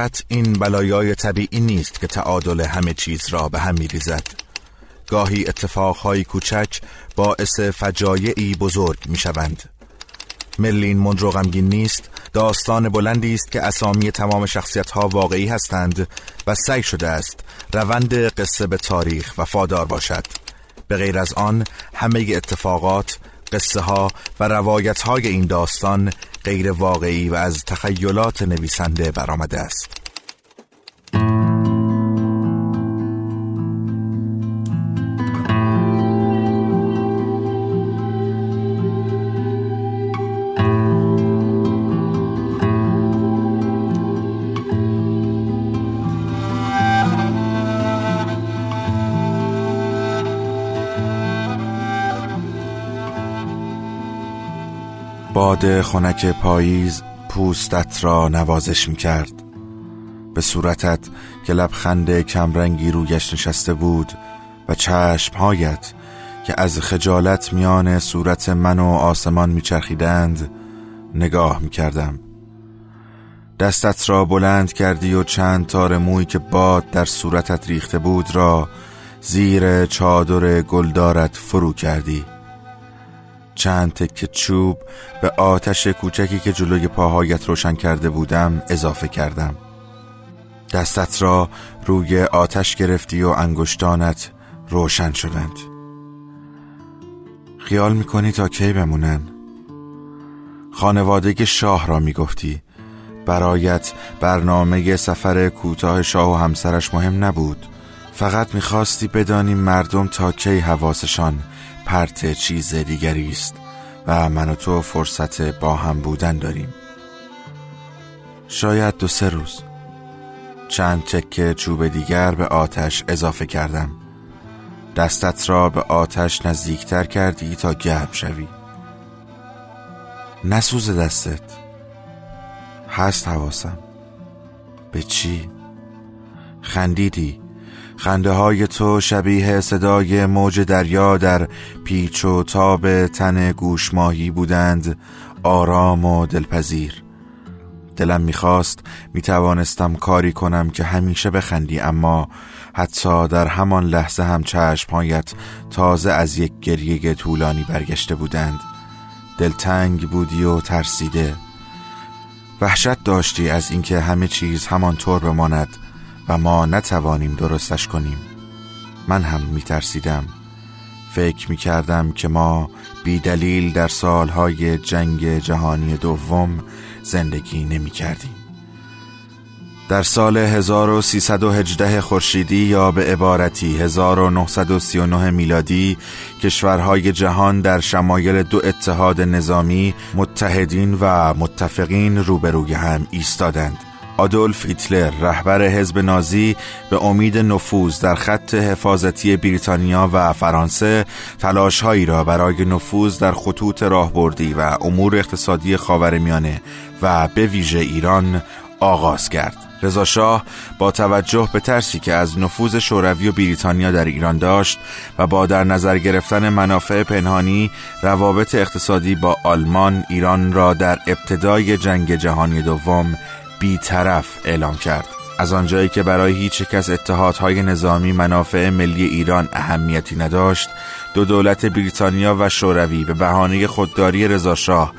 فقط این بلایای طبیعی نیست که تعادل همه چیز را به هم میریزد. گاهی اتفاقهای کوچک باعث فجایعی بزرگ می‌شوند. ملین مندرو غمگین نیست داستان بلندی است که اسامی تمام شخصیت ها واقعی هستند و سعی شده است روند قصه به تاریخ وفادار باشد. به غیر از آن همه اتفاقات قصه ها و روایت های این داستان غیر واقعی و از تخیلات نویسنده برآمده است. باد خنک پاییز پوستت را نوازش می کرد به صورتت که لبخند کمرنگی رویش نشسته بود و چشمهایت که از خجالت میان صورت من و آسمان میچرخیدند نگاه می‌کردم. دستت را بلند کردی و چند تار موی که باد در صورتت ریخته بود را زیر چادر گلدارت فرو کردی. چند تکه چوب به آتش کوچکی که جلوی پاهایت روشن کرده بودم اضافه کردم. دستت را روی آتش گرفتی و انگشتانت روشن شدند. خیال می‌کنی تا کی بمونن؟ خانواده شاه را می‌گفتی. برایت برنامه سفر کوتاه شاه و همسرش مهم نبود. فقط می‌خواستی بدانی مردم تا کی حواسشان پرت چیز دیگری است و من و تو فرصت با هم بودن داریم. شاید دو سه روز. چند چکه چوب دیگر به آتش اضافه کردم. دستت را به آتش نزدیکتر کردی تا گرم شوی. نسوز دستت. هست حواسم. به چی؟ خندیدی. خنده های تو شبیه صدای موج دریا در پیچ و تاب تن گوشماهی بودند آرام و دلپذیر. دلم می‌خواست می‌توانستم کاری کنم که همیشه بخندی اما حتی در همان لحظه هم چشمهایت تازه از یک گریه طولانی برگشته بودند. دلتنگ بودی و ترسیده. وحشت داشتی از اینکه همه چیز همانطور بماند. و ما نتوانیم درستش کنیم. من هم می ترسیدم فکر می کردم که ما بی دلیل در سالهای جنگ جهانی دوم زندگی نمی کردیم در سال 1318 خورشیدی یا به عبارتی 1939 میلادی کشورهای جهان در شمایل دو اتحاد نظامی متحدین و متفقین روبروی هم ایستادند. آدولف هیتلر رهبر حزب نازی به امید نفوذ در خط حفاظتی بریتانیا و فرانسه تلاشهایی را برای نفوذ در خطوط راهبردی و امور اقتصادی خاورمیانه و به ویژه ایران آغاز کرد. رضا شاه با توجه به ترسی که از نفوذ شوروی و بریتانیا در ایران داشت و با در نظر گرفتن منافع پنهانی روابط اقتصادی با آلمان ایران را در ابتدای جنگ جهانی دوم بیطرف اعلام کرد. از آنجایی که برای هیچ یک از اتحادهای نظامی منافع ملی ایران اهمیتی نداشت دو دولت بریتانیا و شوروی به بهانه خودداری رضاشاه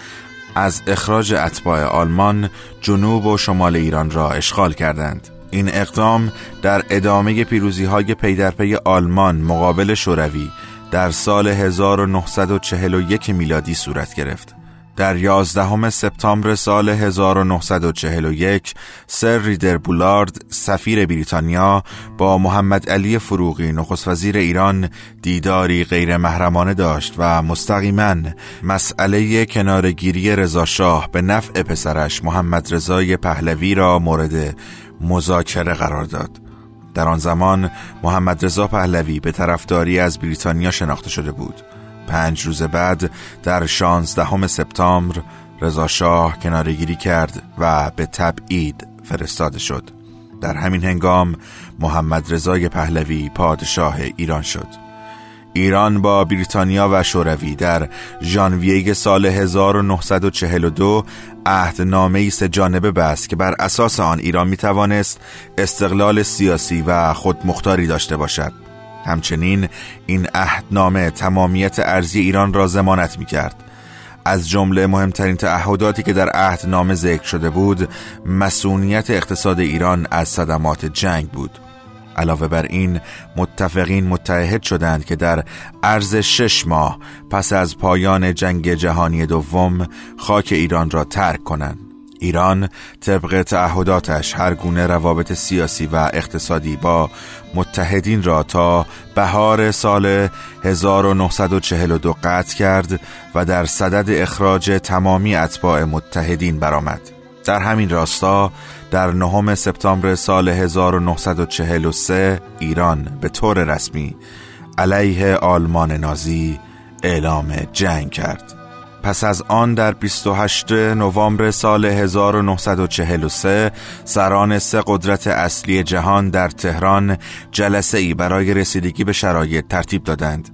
از اخراج اتباع آلمان جنوب و شمال ایران را اشغال کردند. این اقدام در ادامه پیروزی های پی آلمان مقابل شوروی در سال 1941 میلادی صورت گرفت. در یازدهم سپتامبر سال 1941 سر ریدر بولارد سفیر بریتانیا با محمد علی فروغی نخست وزیر ایران دیداری غیر محرمانه داشت و مستقیما مسئله کنارگیری رضا شاه به نفع پسرش محمد رضای پهلوی را مورد مذاکره قرار داد. در آن زمان محمد رضا پهلوی به طرفداری از بریتانیا شناخته شده بود. پنج روز بعد در شانزدهم سپتامبر رضا شاه کنارگیری کرد و به تبعید فرستاده شد. در همین هنگام محمد رضای پهلوی پادشاه ایران شد. ایران با بریتانیا و شوروی در ژانویه سال 1942 عهدنامه سه جانبه بست که بر اساس آن ایران می توانست استقلال سیاسی و خودمختاری داشته باشد. همچنین این عهدنامه تمامیت ارزی ایران را ضمانت می کرد از جمله مهمترین تعهداتی که در عهدنامه ذکر شده بود مسئولیت اقتصاد ایران از صدمات جنگ بود. علاوه بر این متفقین متحد شدند که در عرض شش ماه پس از پایان جنگ جهانی دوم خاک ایران را ترک کنند. ایران طبق تعهداتش هر گونه روابط سیاسی و اقتصادی با متحدین را تا بهار سال 1942 قطع کرد و در صدد اخراج تمامی اتباع متحدین برآمد. در همین راستا در نهم سپتامبر سال 1943 ایران به طور رسمی علیه آلمان نازی اعلام جنگ کرد. پس از آن در 28 نوامبر سال 1943 سران سه قدرت اصلی جهان در تهران جلسه ای برای رسیدگی به شرایط ترتیب دادند.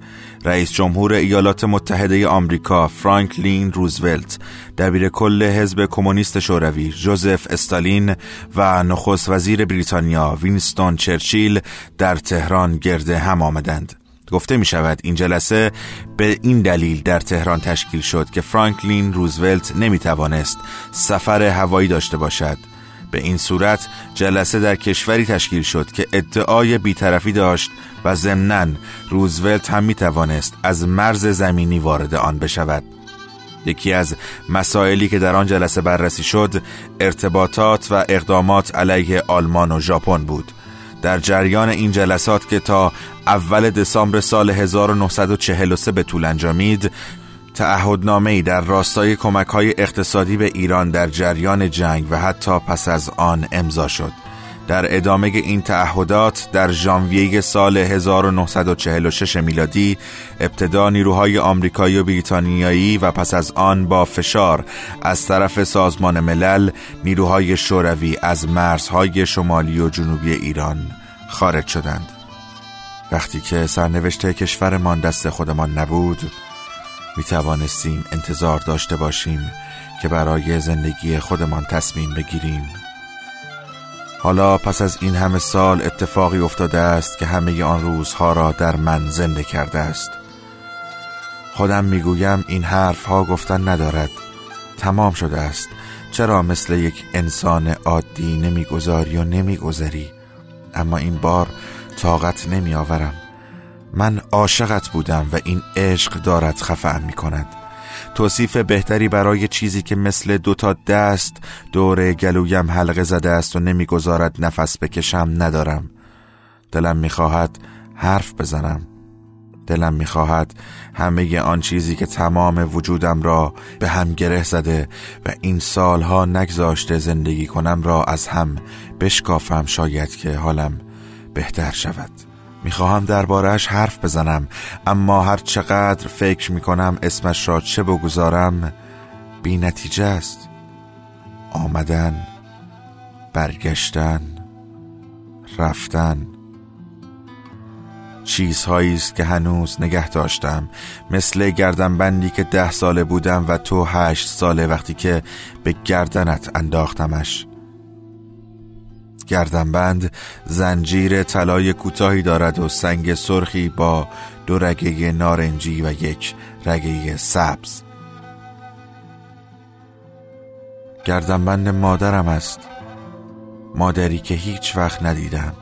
رئیس جمهور ایالات متحده آمریکا فرانکلین روزولت، دبیر کل حزب کمونیست شوروی جوزف استالین و نخست وزیر بریتانیا وینستون چرچیل در تهران گرد هم آمدند. گفته می شود این جلسه به این دلیل در تهران تشکیل شد که فرانکلین روزولت نمی توانست سفر هوایی داشته باشد. به این صورت جلسه در کشوری تشکیل شد که ادعای بیطرفی داشت و ضمناً روزولت هم می توانست از مرز زمینی وارد آن بشود. یکی از مسائلی که در آن جلسه بررسی شد ارتباطات و اقدامات علیه آلمان و ژاپن بود. در جریان این جلسات که تا اول دسامبر سال 1943 به طول انجامید تعهدنامه در راستای کمک های اقتصادی به ایران در جریان جنگ و حتی پس از آن امضا شد. در ادامه این تعهدات در ژانویه سال 1946 میلادی ابتدا نیروهای آمریکایی و بریتانیایی و پس از آن با فشار از طرف سازمان ملل نیروهای شوروی از مرزهای شمالی و جنوبی ایران خارج شدند. وقتی که سرنوشت کشورمان دست خودمان نبود می توانستیم انتظار داشته باشیم که برای زندگی خودمان تصمیم بگیریم. حالا پس از این همه سال اتفاقی افتاده است که همه آن روزها را در من زنده کرده است. خودم می‌گویم این حرف ها گفتن ندارد. تمام شده است. چرا مثل یک انسان عادی نمی‌گذاری و نمیگذری؟ اما این بار طاقت نمی آورم من عاشقت بودم و این عشق دارد خفه می کند توصیف بهتری برای چیزی که مثل دوتا دست دور گلویم حلقه زده است و نمی‌گذارد نفس بکشم ندارم. دلم می‌خواهد حرف بزنم. دلم می‌خواهد همه آن چیزی که تمام وجودم را به هم گره زده و این سالها نگذاشته زندگی کنم را از هم بشکافم شاید که حالم بهتر شود. می‌خواهم دربارهش حرف بزنم اما هر چقدر فکر می‌کنم اسمش را چه بگذارم بی نتیجه است. آمدن برگشتن رفتن چیزهایی است که هنوز نگه داشتم. مثل گردنبندی که ده ساله بودم و تو هشت ساله وقتی که به گردنت انداختمش. گردنبند زنجیر طلای کوتاهی دارد و سنگ سرخی با دو رگه نارنجی و یک رگه سبز. گردنبند مادرم است. مادری که هیچ وقت ندیدم.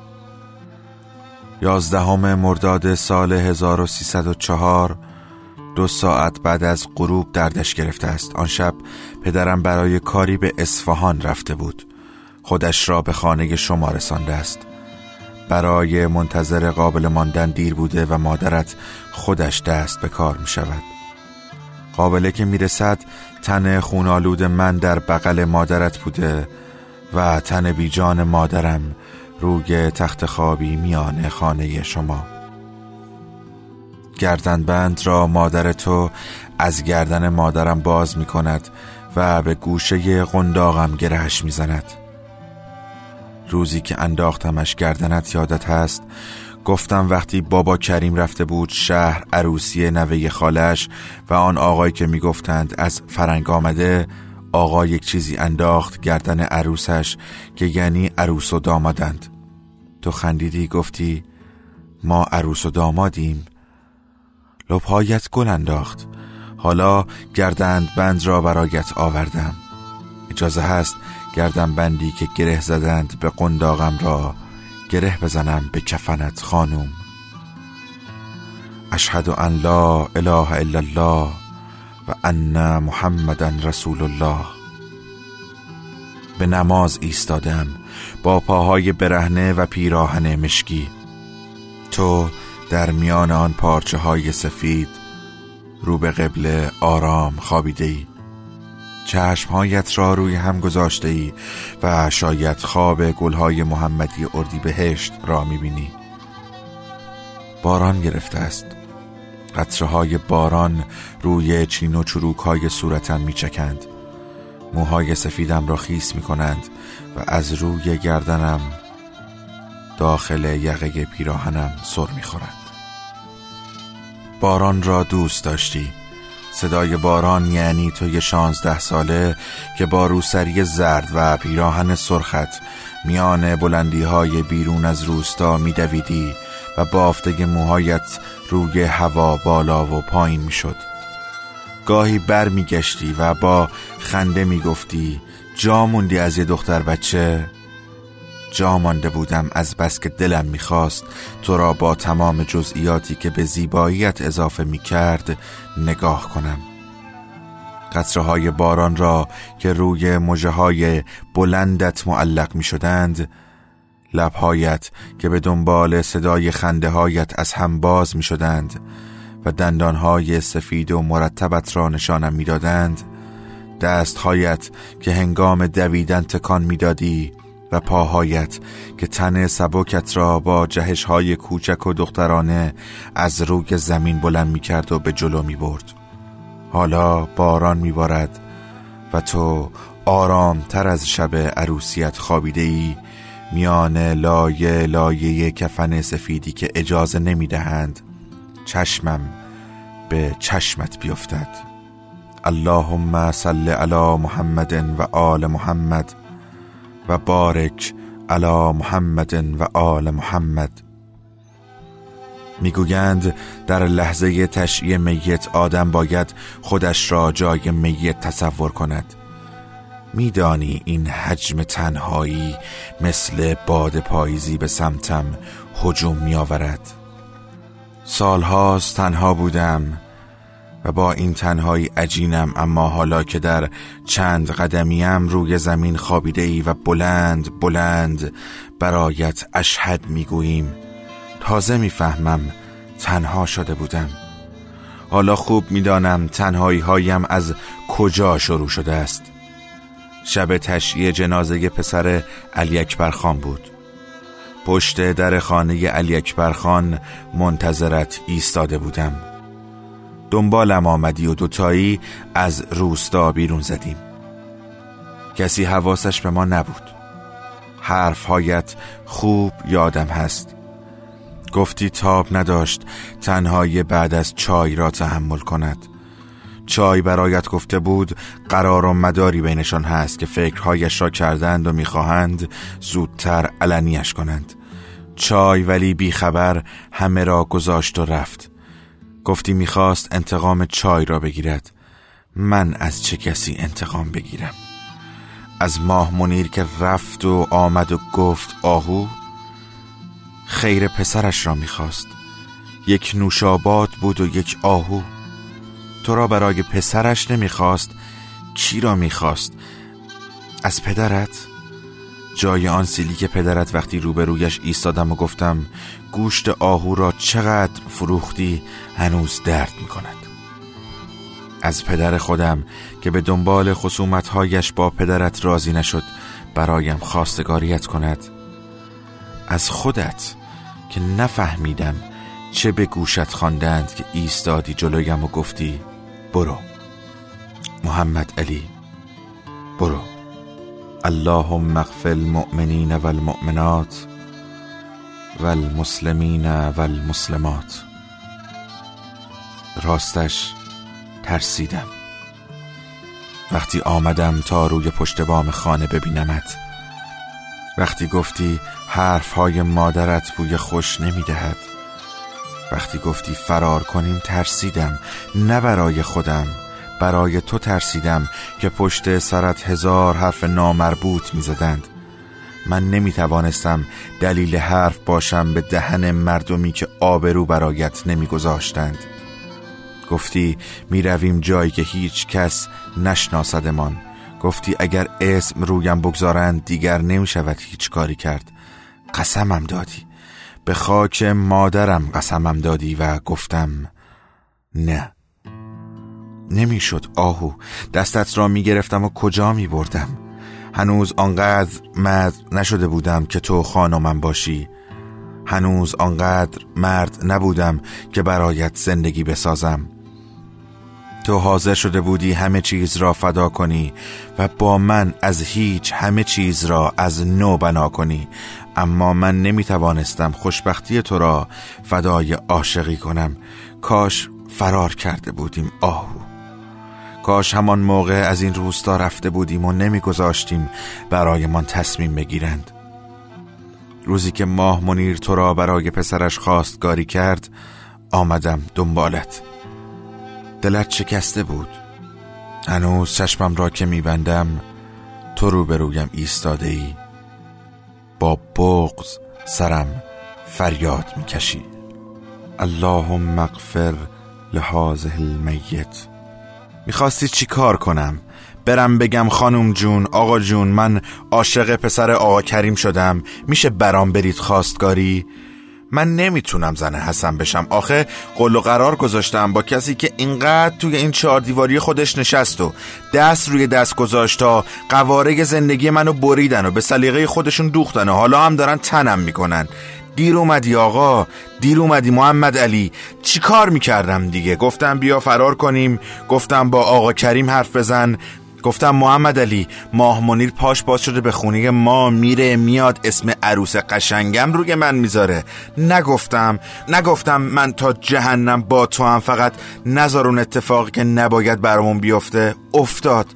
یازدهم مرداد سال 1304 دو ساعت بعد از غروب دردش گرفته است. آن شب پدرم برای کاری به اصفهان رفته بود. خودش را به خانه شما رسانده است. برای منتظر قابل ماندن دیر بوده و مادرت خودش دست به کار می شود. قابله که می رسد تن خونالود من در بغل مادرت بوده و تن بیجان مادرم روی تخت خوابی میان خانه شما. گردنبند را مادر تو از گردن مادرم باز می کند و به گوشه قنداقم گرهش می زند. روزی که انداختمش گردنت یادت هست گفتم وقتی بابا کریم رفته بود شهر عروسی نوه خالش و آن آقایی که می‌گفتند از فرنگ آمده آقا یک چیزی انداخت گردن عروسش که یعنی عروس و دامادند. تو خندیدی گفتی ما عروس و دامادیم. لبهایت گل انداخت. حالا گردند بند را برایت آوردم. اجازه هست گردن بندی که گره زدند به قنداغم را گره بزنم به کفنت خانوم. اشهد ان لا اله الا الله و ان محمدا رسول الله. به نماز ایستادم با پاهای برهنه و پیراهن مشکی. تو در میان آن پارچه های سفید رو به قبل آرام خابیده ای چشمهایت را روی هم گذاشته ای و شاید خواب گلهای محمدی اردی بهشت را می‌بینی. باران گرفته است. قطره های باران روی چین و چروک های صورتم میچکند. موهای سفیدم را خیس می‌کنند و از روی گردنم داخل یقه پیراهنم سر می‌خورند. باران را دوست داشتی؟ صدای باران یعنی توی شانزده ساله که با روسری زرد و پیراهن سرخت میان بلندی های بیرون از روستا میدویدی و بافتگ موهایت روی هوا بالا و پایین می‌شد. گاهی بر میگشتی و با خنده می‌گفتی جا موندی از یه دختر بچه؟ جا مانده بودم از بس که دلم می‌خواست تو را با تمام جزئیاتی که به زیباییت اضافه می‌کرد نگاه کنم. قطره های باران را که روی مجه های بلندت معلق می شدند لبهایت که به دنبال صدای خنده هایت از هم باز می شدند و دندانهای سفید و مرتبت را نشانم می‌دادند دستهایت که هنگام دویدن تکان می‌دادی و پاهایت که تن سبکت را با جهش های کوچک و دخترانه از روی زمین بلند می کرد و به جلو می برد حالا باران می بارد و تو آرام تر از شب عروسیت خوابیده ای میان لایه لایه کفن سفیدی که اجازه نمی دهند چشمم به چشمت بیفتد. اللهم صل علی محمد و آل محمد. و بارک علی محمد و آل محمد. می‌گویند در لحظه تشییع میت آدم باید خودش را جای میت تصور کند. میدانی این حجم تنهایی مثل باد پاییزی به سمتم هجوم میآورد. سالهاست تنها بودم. و با این تنهایی عجینم اما حالا که در چند قدمیم روی زمین خابیده ای و بلند بلند برایت اشهد می‌گوییم تازه می‌فهمم تنها شده بودم. حالا خوب می‌دانم تنهایی هایم از کجا شروع شده است. شب تشییع جنازه پسر علی اکبر خان بود. پشت در خانه علی اکبر خان منتظرت ایستاده بودم. دنبالم آمدی و دوتایی از روستا بیرون زدیم. کسی حواسش به ما نبود. حرفهایت خوب یادم هست. گفتی تاب نداشت تنهای بعد از چای را تحمل کند. چای برایت گفته بود قرار و مداری بینشان هست که فکرهایش را کردند و می‌خواهند زودتر علنیش کنند. چای ولی بیخبر همه را گذاشت و رفت. گفتی می‌خواست انتقام چای را بگیرد. من از چه کسی انتقام بگیرم؟ از ماه منیر که رفت و آمد و گفت آهو خیر پسرش را می‌خواست. یک نوشابات بود و یک آهو. تو را برای پسرش نمی‌خواست کی را می‌خواست؟ از پدرت؟ جای آن سیلی که پدرت وقتی روبرویش ایستادم و گفتم گوشت آهو را چقدر فروختی هنوز درد می کند از پدر خودم که به دنبال خصومتهایش با پدرت راضی نشد برایم خواستگاریت کند. از خودت که نفهمیدم چه به گوشت خواندند که ایستادی جلویم و گفتی برو. محمد علی برو. اللهم اغفر المؤمنین والمؤمنات والمسلمین والمسلمات. راستش ترسیدم. وقتی آمدم تا روی پشت بام خانه ببینمت وقتی گفتی حرفهای مادرت بوی خوش نمی‌دهد وقتی گفتی فرار کنیم ترسیدم نه برای خودم. برای تو ترسیدم که پشت سرت هزار حرف نامربوط می‌زدند. من نمی توانستم دلیل حرف باشم به دهن مردمی که آبرو برایت نمیگذاشتند. گفتی می رویم جایی که هیچ کس نشناسدمان. گفتی اگر اسم رویم بگذارند دیگر نمی شود هیچ کاری کرد. قسمم دادی. به خاک مادرم قسمم دادی و گفتم نه. نمی‌شد. آهو دستت را می گرفتم و کجا می بردم هنوز آنقدر مرد نشده بودم که تو خانمم باشی. هنوز آنقدر مرد نبودم که برایت زندگی بسازم. تو حاضر شده بودی همه چیز را فدا کنی و با من از هیچ همه چیز را از نو بنا کنی. اما من نمی توانستم خوشبختی تو را فدای عاشقی کنم. کاش فرار کرده بودیم آهو. کاش همان موقع از این روستا رفته بودیم و نمیگذاشتیم برایمان تصمیم بگیرند. روزی که ماه منیر تو را برای پسرش خواستگاری کرد آمدم دنبالت. دلت شکسته بود. هنوز چشمم را که میبندم تو رو رویم ایستاده ای با بغز سرم فریاد می‌کشی. اللهم اغفر لهذه المیت. می‌خواستی چی کار کنم؟ برم بگم خانم جون آقا جون من عاشق پسر آقا کریم شدم. میشه برام برید خواستگاری؟ من نمی‌تونم زن حسن بشم. آخه قل و قرار گذاشتم با کسی که اینقدر توی این چهار دیواری خودش نشست و دست روی دست گذاشت تا قواره زندگی منو بریدن و به سلیقه خودشون دوختن و حالا هم دارن تنم می‌کنن. دیر اومدی آقا دیر اومدی محمد علی. چی کار می‌کردم دیگه؟ گفتم بیا فرار کنیم. گفتم با آقا کریم حرف بزن. گفتم محمد علی ماه منیر پاش باز شده به خونه. ما میره میاد. اسم عروس قشنگم روی من می‌ذاره. نگفتم نگفتم من تا جهنم با تو هم فقط نذار اون اتفاقی که نباید برامون بیفته. افتاد.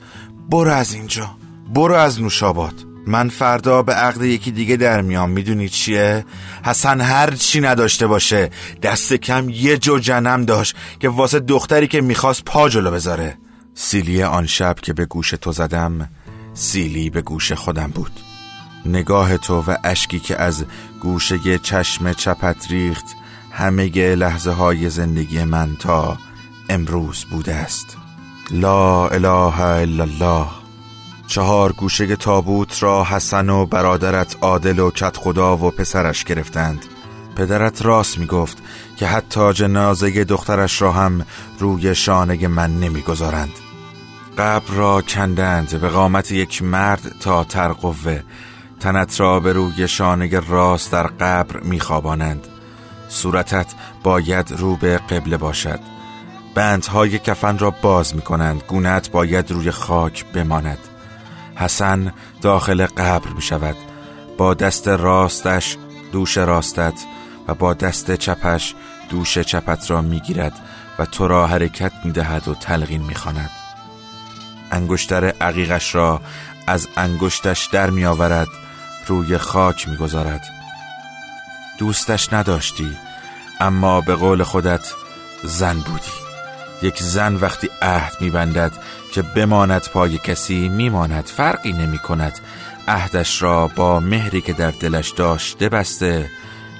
برو از اینجا. برو از نوشاباد من فردا به عقد یکی دیگه در میام می‌دونی چیه؟ حسن هر چی نداشته باشه دست کم یه جو جنم داشت که واسه دختری که می‌خواست پا جلو بذاره. سیلی آن شب که به گوش تو زدم سیلی به گوش خودم بود. نگاه تو و اشکی که از گوشه چشم چپت ریخت همه لحظه های زندگی من تا امروز بوده است. لا اله الا الله. چهار گوشه تابوت را حسن و برادرت عادل و کت خدا و پسرش گرفتند. پدرت راست می گفت که حتی جنازه دخترش را هم روی شانه من نمی‌گذارند. قبر را کندند به قامت یک مرد تا ترقوه تنت را به روی شانه راست در قبر میخوابانند. صورتت باید رو به قبله باشد. بندهای کفن را باز می کنند گونت باید روی خاک بماند. حسن داخل قبر می شود با دست راستش دوش راستت و با دست چپش دوش چپت را می گیرد و تو را حرکت می دهد و تلقین می خاند. انگشتر عقیقش را از انگشتش در می آورد روی خاک می گذارد. دوستش نداشتی اما به قول خودت زن بودی یک زن وقتی عهد می بندد که بماند پای کسی میماند فرقی نمی کند عهدش را با مهری که در دلش داشته بسته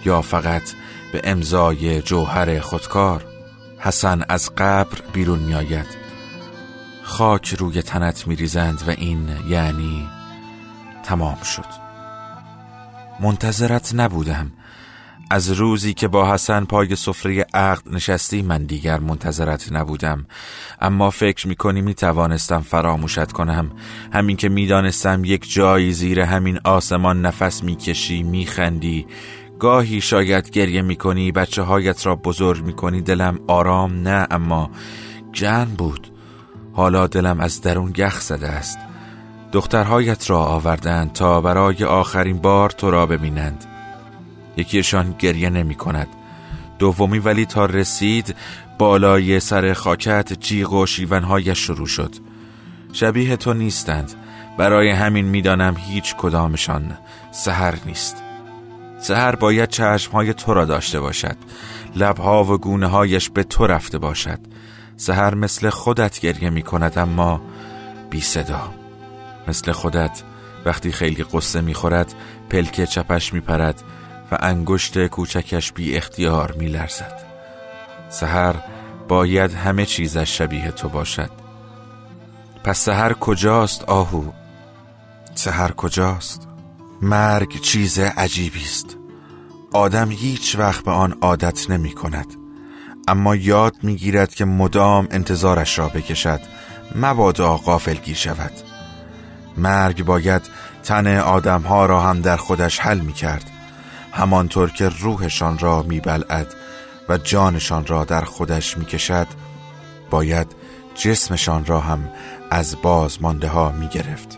یا فقط به امضای جوهر خودکار. حسن از قبر بیرون میآید. خاک روی تنت میریزند و این یعنی تمام شد. منتظرت نبودم. از روزی که با حسن پای سفره عقد نشستی من دیگر منتظرت نبودم. اما فکر می‌کنی می‌توانستم فراموشت کنم. همین که می‌دانستم یک جایی زیر همین آسمان نفس می‌کشی میخندی. گاهی شاید گریه می‌کنی بچه هایت را بزرگ می‌کنی. دلم آرام نه اما جن بود. حالا دلم از درون گخ زده است. دخترهایت را آوردند تا برای آخرین بار تو را ببینند. یکیشان گریه نمی کند. دومی ولی تا رسید بالای سر خاکت جیغ و شیونهایش شروع شد. شبیه تو نیستند. برای همین می‌دانم هیچ کدامشان سهر نیست. سهر باید چشمهای تو را داشته باشد. لبها و گونه هایش به تو رفته باشد. سهر مثل خودت گریه می کند اما بی صدا. مثل خودت وقتی خیلی قصه می‌خورد پلک چپش میپرد و انگشت کوچکش بی اختیار میلرزد. سهر باید همه چیزش شبیه تو باشد. پس سهر کجاست آهو؟ سهر کجاست؟ مرگ چیز عجیبی است. آدم هیچ وقت به آن عادت نمی کند. اما یاد می‌گیرد که مدام انتظارش را بکشد. مبادا غافل گیر شود. مرگ باید تن آدمها را هم در خودش حل می کرد. همانطور که روحشان را می بلعد و جانشان را در خودش می کشد باید جسمشان را هم از بازمانده ها می گرفت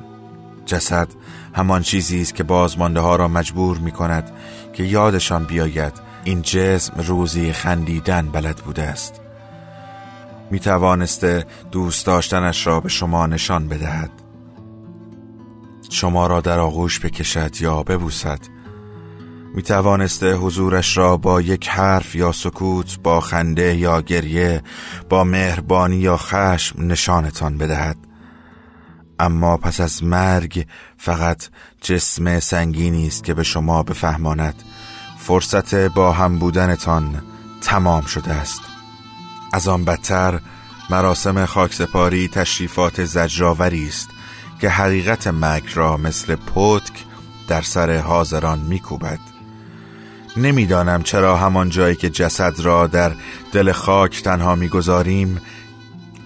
جسد همان چیزی است که بازمانده ها را مجبور می کند که یادشان بیاید این جسم روزی خندیدن بلد بوده است. می توانسته دوست داشتنش را به شما نشان بدهد. شما را در آغوش بکشد یا ببوسد. می توانسته حضورش را با یک حرف یا سکوت با خنده یا گریه با مهربانی یا خشم نشانتان بدهد. اما پس از مرگ فقط جسم سنگینی است که به شما بفهماند. فرصت با هم بودنتان تمام شده است. از آن بدتر مراسم خاکسپاری تشریفات زجرآوری است که حقیقت مرگ را مثل پتک در سر حاضران میکوبد. نمی‌دانم چرا همان جایی که جسد را در دل خاک تنها می‌گذاریم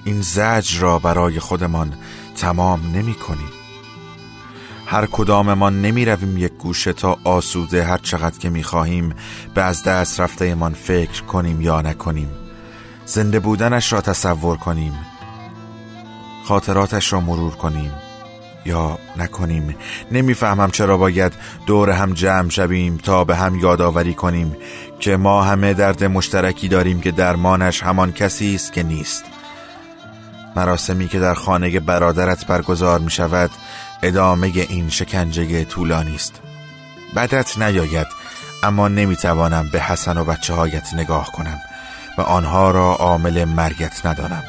این زجر را برای خودمان تمام نمی کنیم هر کداممان نمی رویم یک گوشه تا آسوده هر چقدر که می خواهیم به از دست رفته من فکر کنیم یا نکنیم. زنده بودنش را تصور کنیم. خاطراتش را مرور کنیم. یا نکنیم. نمی‌فهمم چرا باید دور هم جمع شویم تا به هم یادآوری کنیم که ما همه درد مشترکی داریم که درمانش همان کسی است که نیست. مراسمی که در خانه برادرت برگزار می شود ادامه این شکنجه طولانی است. بدت نیاید اما نمی‌توانم به حسن و بچه هایت نگاه کنم و آنها را عامل مرگت ندانم.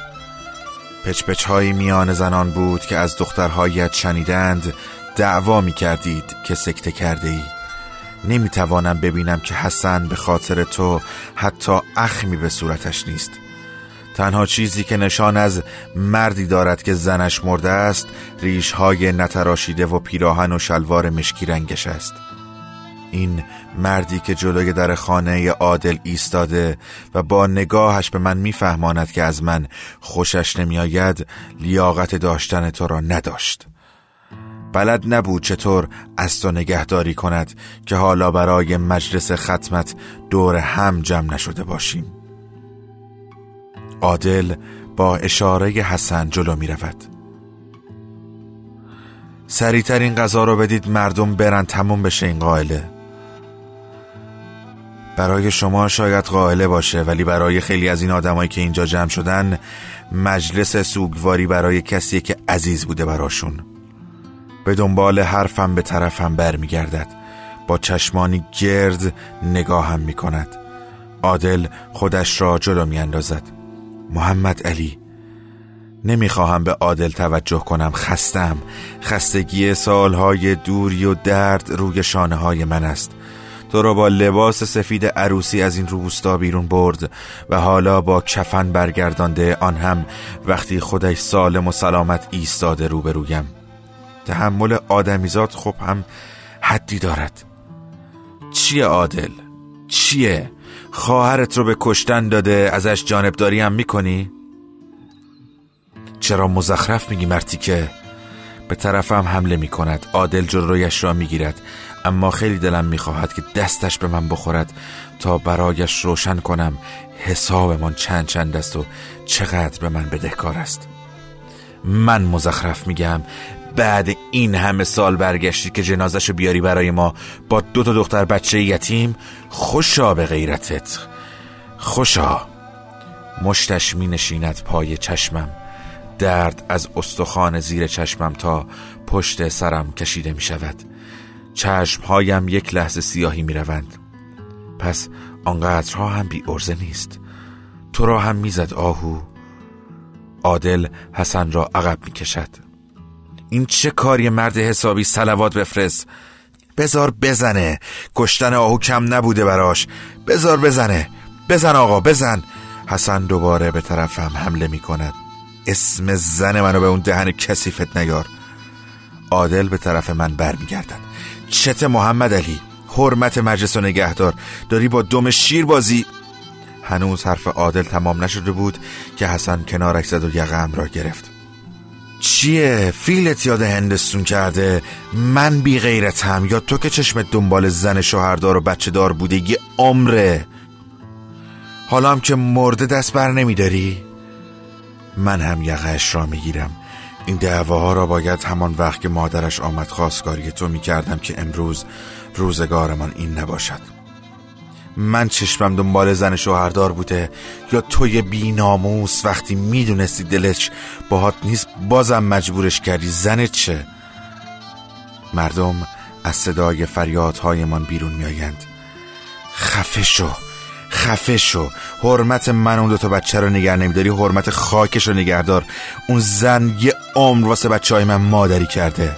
پچپچ های میان زنان بود که از دخترهایت شنیدند دعوا می کردید که سکته کرده ای نمی توانم ببینم که حسن به خاطر تو حتی اخمی به صورتش نیست. تنها چیزی که نشان از مردی دارد که زنش مرده است ریش های نتراشیده و پیراهن و شلوار مشکی رنگش است. این مردی که جلوی در خانه عادل ایستاده و با نگاهش به من میفهماند که از من خوشش نمیآید لیاقت داشتن تو را نداشت. بلد نبود چطور از تو نگهداری کند که حالا برای مجلس ختمت دور هم جمع نشده باشیم. عادل با اشاره حسن جلو می رود سریعتر این غذا رو بدید مردم برن تموم بشه این قائله برای شما شاید قائله باشه ولی برای خیلی از این آدمایی که اینجا جمع شدن مجلس سوگواری برای کسی که عزیز بوده براشون. به دنبال حرفم به طرفم برمیگردد. با چشمانی گرد نگاهم می کند عادل خودش را جلو می اندازد محمد علی نمی‌خواهم به عادل توجه کنم خستم. خستگی سالهای دوری و درد روی شانه های من است. تو را با لباس سفید عروسی از این روستا بیرون برد و حالا با کفن برگردانده آن هم وقتی خودش سالم و سلامت ایستاده روبرویم تحمل آدمیزاد خب هم حدی دارد چیه عادل؟ چیه؟ خواهرت رو به کشتن داده ازش جانبداری هم می‌کنی؟ چرا مزخرف میگی مرتی که به طرفم حمله می‌کند عادل جلویش را می‌گیرد اما خیلی دلم می‌خواهد که دستش به من بخورد تا برایش روشن کنم حسابمان چند چند است و چقدر به من بدهکار است. من مزخرف میگم بعد این همه سال برگشتی که جنازش بیاری برای ما با دو تا دختر بچه یتیم خوشا به غیرتت. خوشا. مشتش می نشیند پای چشمم. درد از استخوان زیر چشمم تا پشت سرم کشیده می شود چشمهایم یک لحظه سیاهی می روند پس آنقدرها هم بی ارزه نیست. تو را هم می‌زد آهو. عادل حسن را عقب می کشد این چه کاری مرد حسابی سلوات بفرست؟ بزار بزنه. کشتن آهو کم نبوده براش. بزار بزنه. بزن آقا بزن. حسن دوباره به طرفم حمله می کند اسم زن منو به اون دهن کسیفت نیار. عادل به طرف من برمیگردد. چت محمد علی حرمت مجلس و نگهدار. داری با دم شیر بازی. هنوز حرف عادل تمام نشده بود که حسن کنارک زد و یقم را گرفت. چیه؟ فیلت یاد هندستون کرده؟ من بی غیرتم. یا تو که چشمت دنبال زن شوهردار و بچه دار بوده یه عمره؟ حالا هم که مرده دست بر نمیداری؟ من هم یقهش را می‌گیرم. این دعواها را باید همان وقت که مادرش آمد خواستگاری تو می‌کردم که امروز روزگارمان این نباشد. من چشمم دنبال زن شوهردار بوده یا توی بیناموس وقتی می‌دونستی دلش باهات نیست بازم مجبورش کردی. زنت چه؟ مردم از صدای فریادهایمان بیرون میآیند. خفه شو. خفه شو. حرمت من اون دوتا بچه رو نگر نمیداری حرمت خاکش رو نگهدار اون زن یه عمر واسه بچه های من مادری کرده.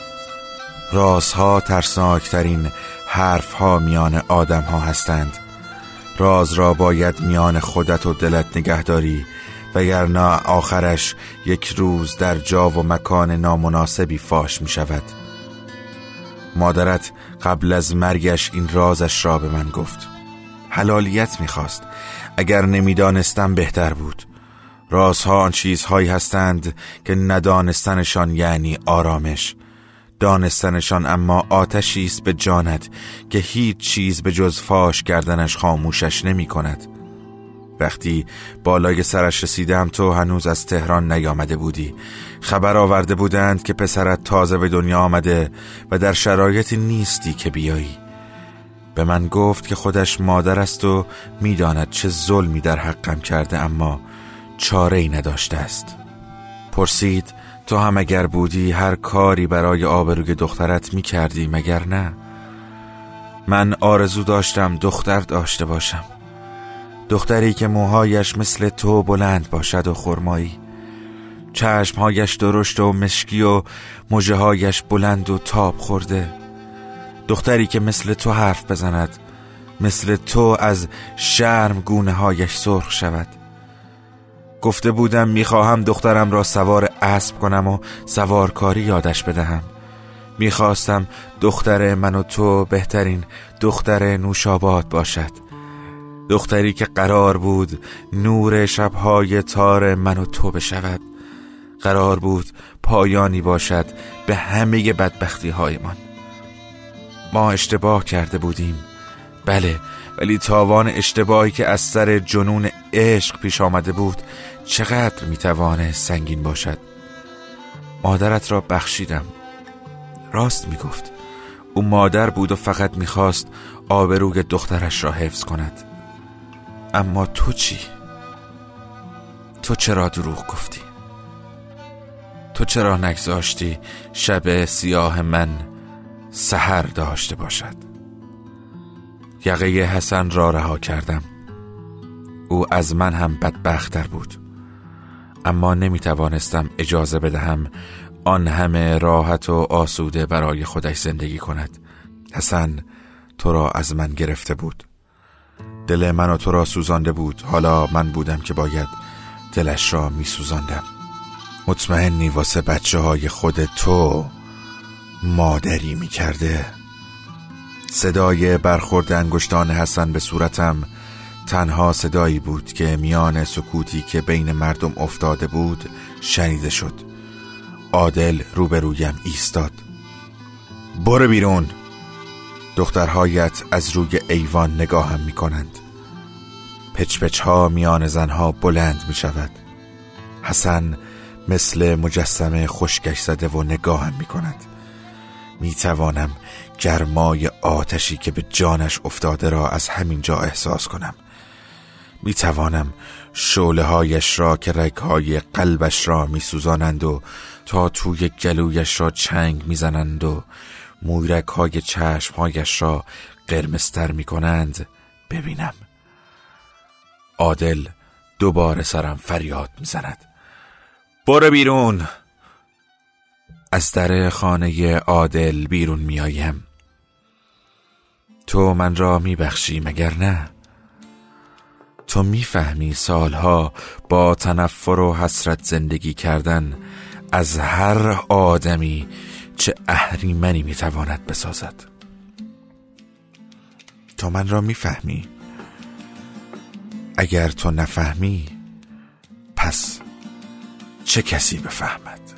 رازها ترسناکترین حرفها میان آدم ها هستند. راز را باید میان خودت و دلت نگهداری وگرنه آخرش یک روز در جا و مکان نامناسبی فاش می شود مادرت قبل از مرگش این رازش را به من گفت. حلالیت می‌خواست. اگر نمی‌دانستم بهتر بود. رازها آن چیزهایی هستند که ندانستنشان یعنی آرامش. دانستنشان اما آتشی است به جانت که هیچ چیز به جز فاش کردنش خاموشش نمی کند وقتی بالای سرش رسیدم تو هنوز از تهران نیامده بودی. خبر آورده بودند که پسرت تازه به دنیا آمده و در شرایطی نیستی که بیایی. به من گفت که خودش مادر است و می‌داند چه ظلمی در حقم کرده اما چاره ای نداشته است. پرسید تو هم اگر بودی هر کاری برای آبروی دخترت می کردی مگر نه؟ من آرزو داشتم دختر داشته باشم. دختری که موهایش مثل تو بلند باشد و خرمایی. چشمهایش درشت و مشکی و مجههایش بلند و تاب خورده. دختری که مثل تو حرف بزند مثل تو از شرم گونه هایش سرخ شود. گفته بودم می‌خواهم دخترم را سوار اسب کنم و سوارکاری یادش بدهم. می‌خواستم دختر من و تو بهترین دختر نوشاباد باشد. دختری که قرار بود نور شبهای تار من و تو بشود. قرار بود پایانی باشد به همه بدبختی هایمان ما اشتباه کرده بودیم. بله ولی تاوان اشتباهی که از سر جنون عشق پیش آمده بود چقدر می‌توانه سنگین باشد؟ مادرت را بخشیدم. راست می‌گفت. او مادر بود و فقط می‌خواست آبروی دخترش را حفظ کند. اما تو چی؟ تو چرا دروغ گفتی؟ تو چرا نگذاشتی شب سیاه من سحر داشته باشد. یقه حسن را رها کردم. او از من هم بدبختتر بود. اما نمی توانستم اجازه بدهم آن همه راحت و آسوده برای خودش زندگی کند. حسن تو را از من گرفته بود. دل من و تو را سوزانده بود. حالا من بودم که باید دلش را می سوزاندم مطمئنی واسه بچه های خود تو مادری می کرده صدای برخورد انگشتان حسن به صورتم تنها صدایی بود که میان سکوتی که بین مردم افتاده بود شنیده شد. عادل روبرویم ایستاد. برو بیرون. دخترهایت از روی ایوان نگاهم می کنند پچ ها میان زنها بلند می شود حسن مثل مجسمه خشکش زده و نگاهم می کند می توانم گرمای آتشی که به جانش افتاده را از همین جا احساس کنم. می توانم شوله هایش را که رگ های قلبش را می سوزانند و تا توی گلویش را چنگ می زنند و مویرک های چشم هایش را قرمستر می کنند ببینم. عادل دوباره سرم فریاد می زند برو بیرون! از در خانه عادل بیرون میآیم. تو من را میبخشی مگر نه؟ تو می‌فهمی سالها با تنفر و حسرت زندگی کردن از هر آدمی چه اهریمنی می‌تواند بسازد. تو من را می‌فهمی. اگر تو نفهمی پس چه کسی بفهمد؟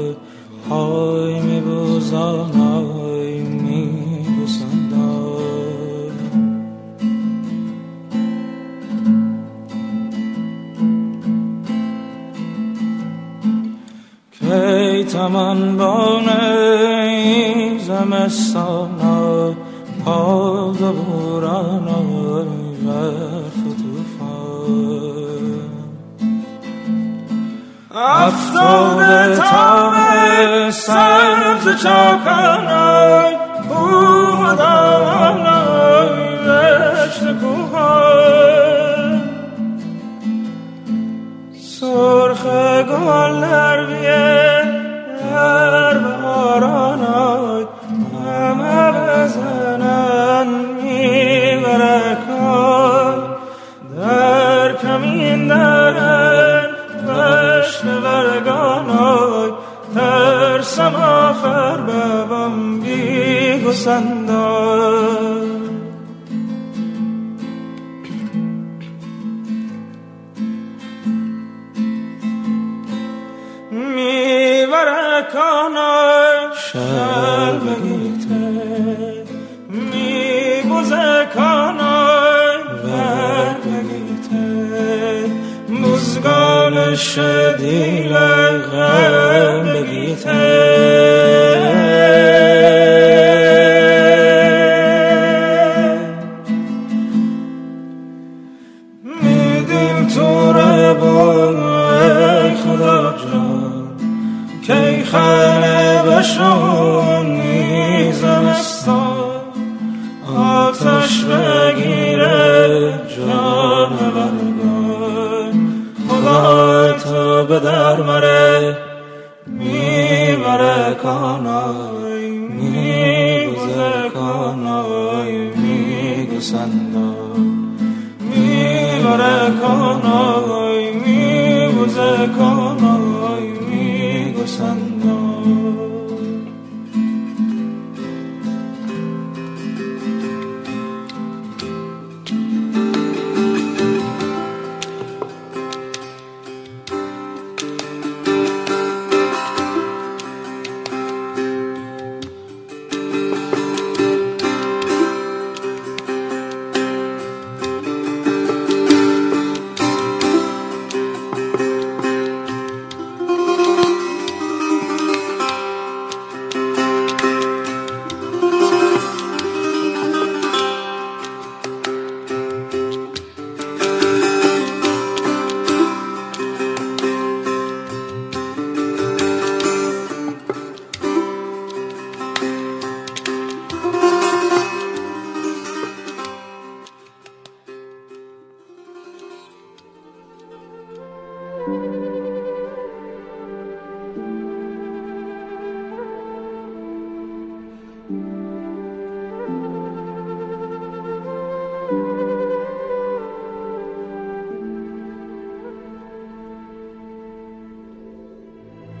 های می بوزانای می بوسندای کی تمن بانه زمستانای پا دورانای افتاده تاب سبز چاکنای بومدانای وشت کوهای سرخ گل بی گسندای می‌بره کانای شل بگیته میبوزه کانای برگیته مزگان شدیل غم بگیته